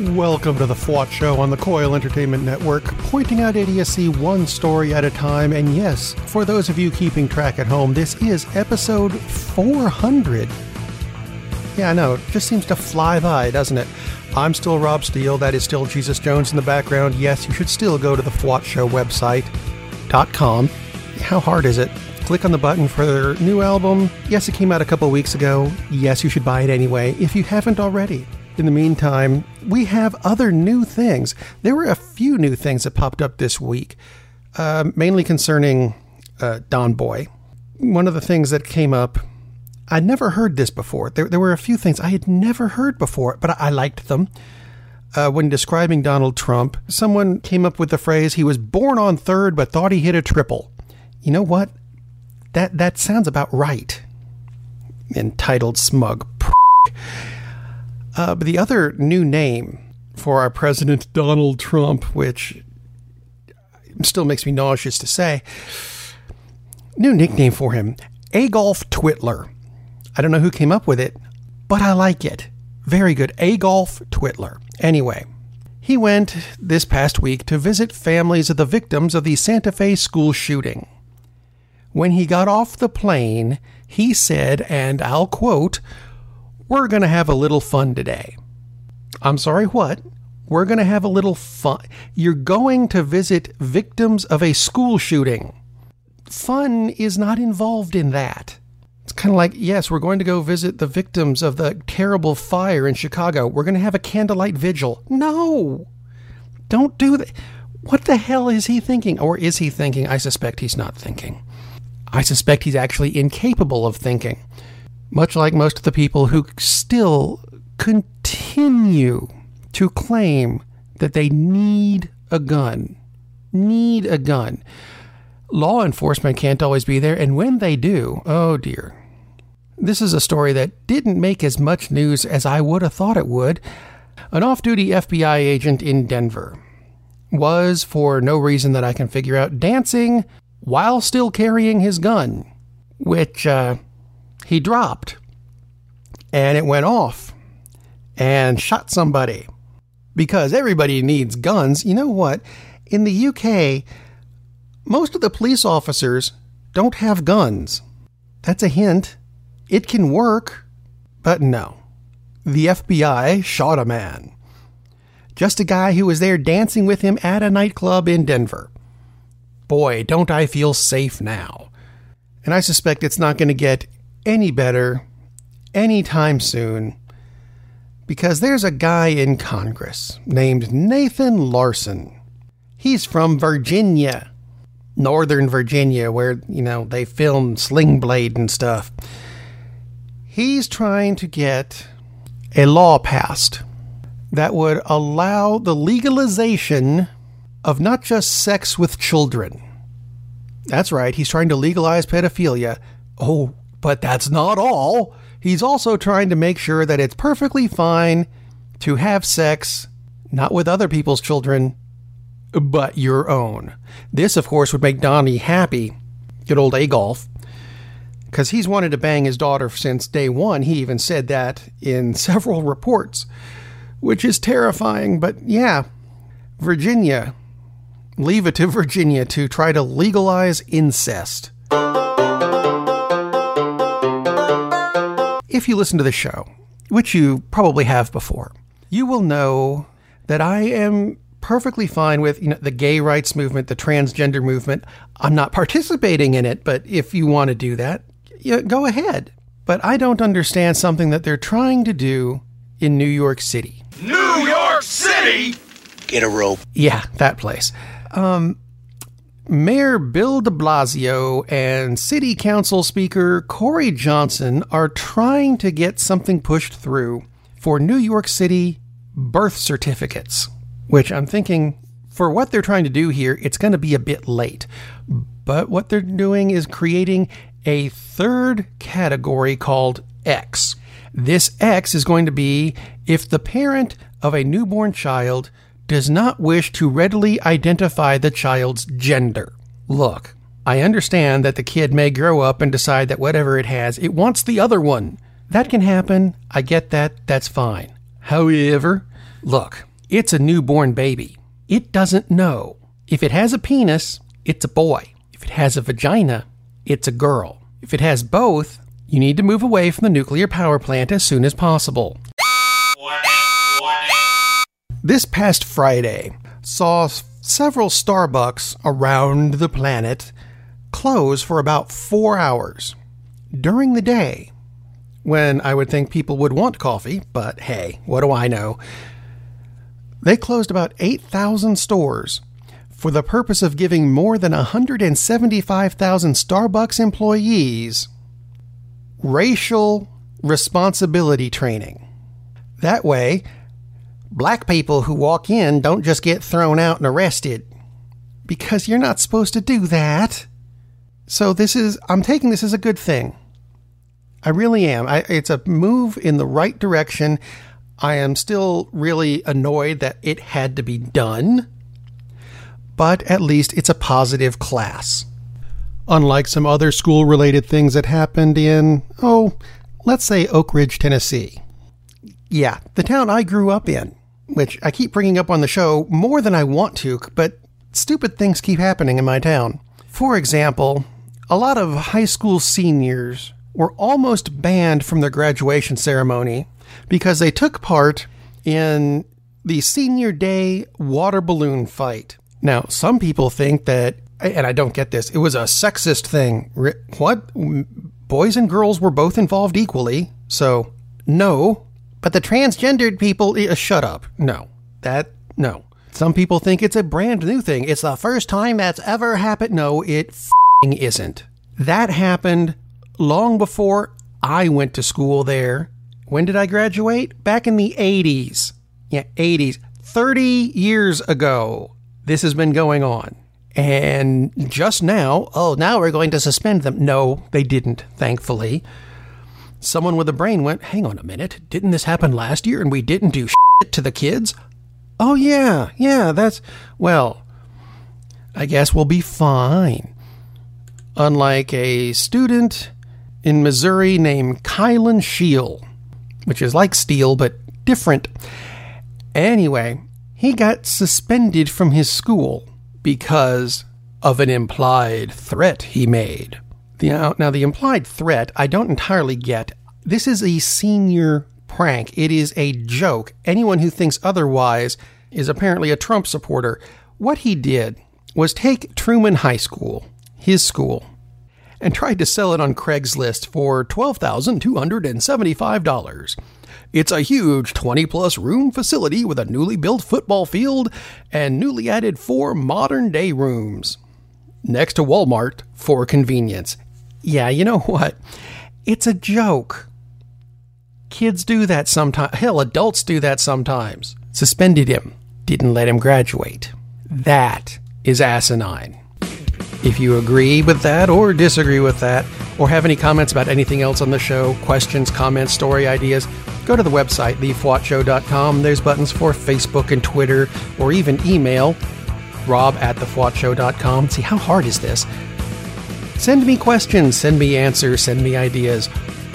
Welcome to the FWOT Show on the Coil Entertainment Network, pointing out idiocy one story at a time. And yes, for those of you keeping track at home, this is episode 400. Yeah, I know, it just seems to fly by, doesn't it? I'm still Rob Steele, that is still Jesus Jones in the background. Yes, you should still go to the FWOT Show website.com. How hard is it? Click on the button for their new album. Yes, it came out a couple weeks ago. Yes, you should buy it anyway if you haven't already. In the meantime, we have other new things. There were a few new things that popped up this week, uh, mainly concerning uh, Don Boy. One of the things that came up, I'd never heard this before. There, there were a few things I had never heard before, but I, I liked them. Uh, when describing Donald Trump, someone came up with the phrase, he was born on third but thought he hit a triple. You know what? That, that sounds about right. Entitled smug. Uh, but the other new name for our president, Donald Trump, which still makes me nauseous to say, new nickname for him, Agolf Twitler. I don't know who came up with it, but I like it. Very good. Agolf Twitler. Anyway, he went this past week to visit families of the victims of the Santa Fe school shooting. When he got off the plane, he said, and I'll quote, we're going to have a little fun today. I'm sorry, what? We're going to have a little fun. You're going to visit victims of a school shooting. Fun is not involved in that. It's kind of like, yes, we're going to go visit the victims of the terrible fire in Chicago. We're going to have a candlelight vigil. No! Don't do that. What the hell is he thinking? Or is he thinking? I suspect he's not thinking. I suspect he's actually incapable of thinking much like most of the people who still continue to claim that they need a gun. Need a gun. Law enforcement can't always be there, and when they do, oh dear. This is a story that didn't make as much news as I would have thought it would. An off duty FBI agent in Denver was, for no reason that I can figure out, dancing while still carrying his gun, which, uh, he dropped and it went off and shot somebody because everybody needs guns. You know what? In the UK, most of the police officers don't have guns. That's a hint. It can work, but no. The FBI shot a man. Just a guy who was there dancing with him at a nightclub in Denver. Boy, don't I feel safe now. And I suspect it's not going to get any better anytime soon because there's a guy in Congress named Nathan Larson. He's from Virginia, Northern Virginia, where, you know, they film Sling Blade and stuff. He's trying to get a law passed that would allow the legalization of not just sex with children. That's right, he's trying to legalize pedophilia. Oh, but that's not all. He's also trying to make sure that it's perfectly fine to have sex, not with other people's children, but your own. This, of course, would make Donnie happy, good old Agolf, because he's wanted to bang his daughter since day one. He even said that in several reports, which is terrifying. But yeah, Virginia, leave it to Virginia to try to legalize incest. If you listen to the show, which you probably have before, you will know that I am perfectly fine with you know the gay rights movement, the transgender movement. I'm not participating in it, but if you want to do that, yeah, go ahead. But I don't understand something that they're trying to do in New York City. New York City. Get a rope. Yeah, that place. Um, Mayor Bill de Blasio and City Council Speaker Corey Johnson are trying to get something pushed through for New York City birth certificates, which I'm thinking for what they're trying to do here, it's going to be a bit late. But what they're doing is creating a third category called X. This X is going to be if the parent of a newborn child does not wish to readily identify the child's gender. Look, I understand that the kid may grow up and decide that whatever it has, it wants the other one. That can happen. I get that. That's fine. However, look, It's a newborn baby. It doesn't know. If it has a penis, it's a boy. If it has a vagina, it's a girl. If it has both, you need to move away from the nuclear power plant as soon as possible. This past Friday saw several Starbucks around the planet close for about four hours during the day when I would think people would want coffee, but hey, what do I know? They closed about 8,000 stores for the purpose of giving more than 175,000 Starbucks employees racial responsibility training. That way, black people who walk in don't just get thrown out and arrested because you're not supposed to do that. So this is I'm taking this as a good thing. I really am. I, it's a move in the right direction. I am still really annoyed that it had to be done, but at least it's a positive class. Unlike some other school related things that happened in, oh, let's say Oak Ridge, Tennessee. Yeah, the town I grew up in which I keep bringing up on the show more than I want to, but stupid things keep happening in my town. For example, a lot of high school seniors were almost banned from their graduation ceremony because they took part in the senior day water balloon fight. Now, some people think that, and I don't get this, it was a sexist thing. What? Boys and girls were both involved equally, so no, but the transgendered people, uh, shut up. No, that, no. Some people think it's a brand new thing. It's the first time that's ever happened. No, it isn't. That happened long before I went to school there. When did I graduate? Back in the 80s. Yeah, 80s. 30 years ago, this has been going on. And just now, oh, now we're going to suspend them. No, they didn't, thankfully. Someone with a brain went, hang on a minute, didn't this happen last year and we didn't do shit to the kids? Oh, yeah, yeah, that's, well, I guess we'll be fine. Unlike a student in Missouri named Kylan Scheel, which is like steel but different. Anyway, he got suspended from his school because of an implied threat he made. The, uh, now, the implied threat, I don't entirely get. This is a senior prank. It is a joke. Anyone who thinks otherwise is apparently a Trump supporter. What he did was take Truman High School, his school, and tried to sell it on Craigslist for $12,275. It's a huge 20 plus room facility with a newly built football field and newly added four modern day rooms. Next to Walmart for convenience. Yeah, you know what? It's a joke. Kids do that sometimes. Hell, adults do that sometimes. Suspended him, didn't let him graduate. That is asinine. If you agree with that or disagree with that, or have any comments about anything else on the show, questions, comments, story ideas, go to the website, thefwotshow.com. There's buttons for Facebook and Twitter, or even email, rob at thefwotshow.com. See, how hard is this? Send me questions, send me answers, send me ideas.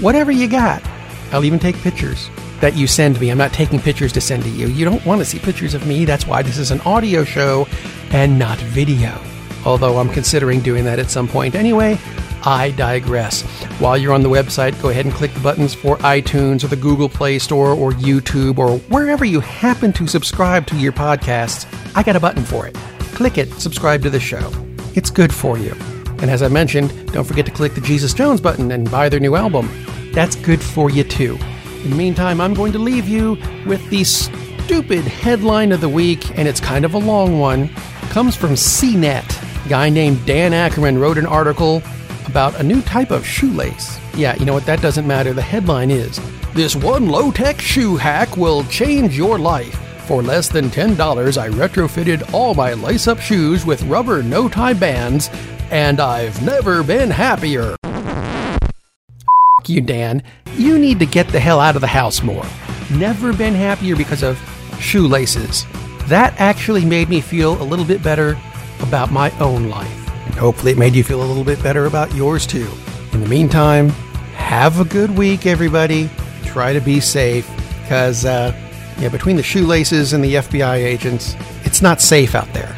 Whatever you got. I'll even take pictures that you send me. I'm not taking pictures to send to you. You don't want to see pictures of me. That's why this is an audio show and not video. Although I'm considering doing that at some point anyway. I digress. While you're on the website, go ahead and click the buttons for iTunes or the Google Play Store or YouTube or wherever you happen to subscribe to your podcasts. I got a button for it. Click it, subscribe to the show. It's good for you. And as I mentioned, don't forget to click the Jesus Jones button and buy their new album. That's good for you too. In the meantime, I'm going to leave you with the stupid headline of the week, and it's kind of a long one. It comes from CNET. A guy named Dan Ackerman wrote an article about a new type of shoelace. Yeah, you know what? That doesn't matter. The headline is This one low tech shoe hack will change your life. For less than $10, I retrofitted all my lace up shoes with rubber no tie bands and I've never been happier. you, Dan. You need to get the hell out of the house more. Never been happier because of shoelaces. That actually made me feel a little bit better about my own life. And hopefully, it made you feel a little bit better about yours too. In the meantime, have a good week, everybody. Try to be safe because, uh, Yeah, between the shoelaces and the FBI agents, it's not safe out there.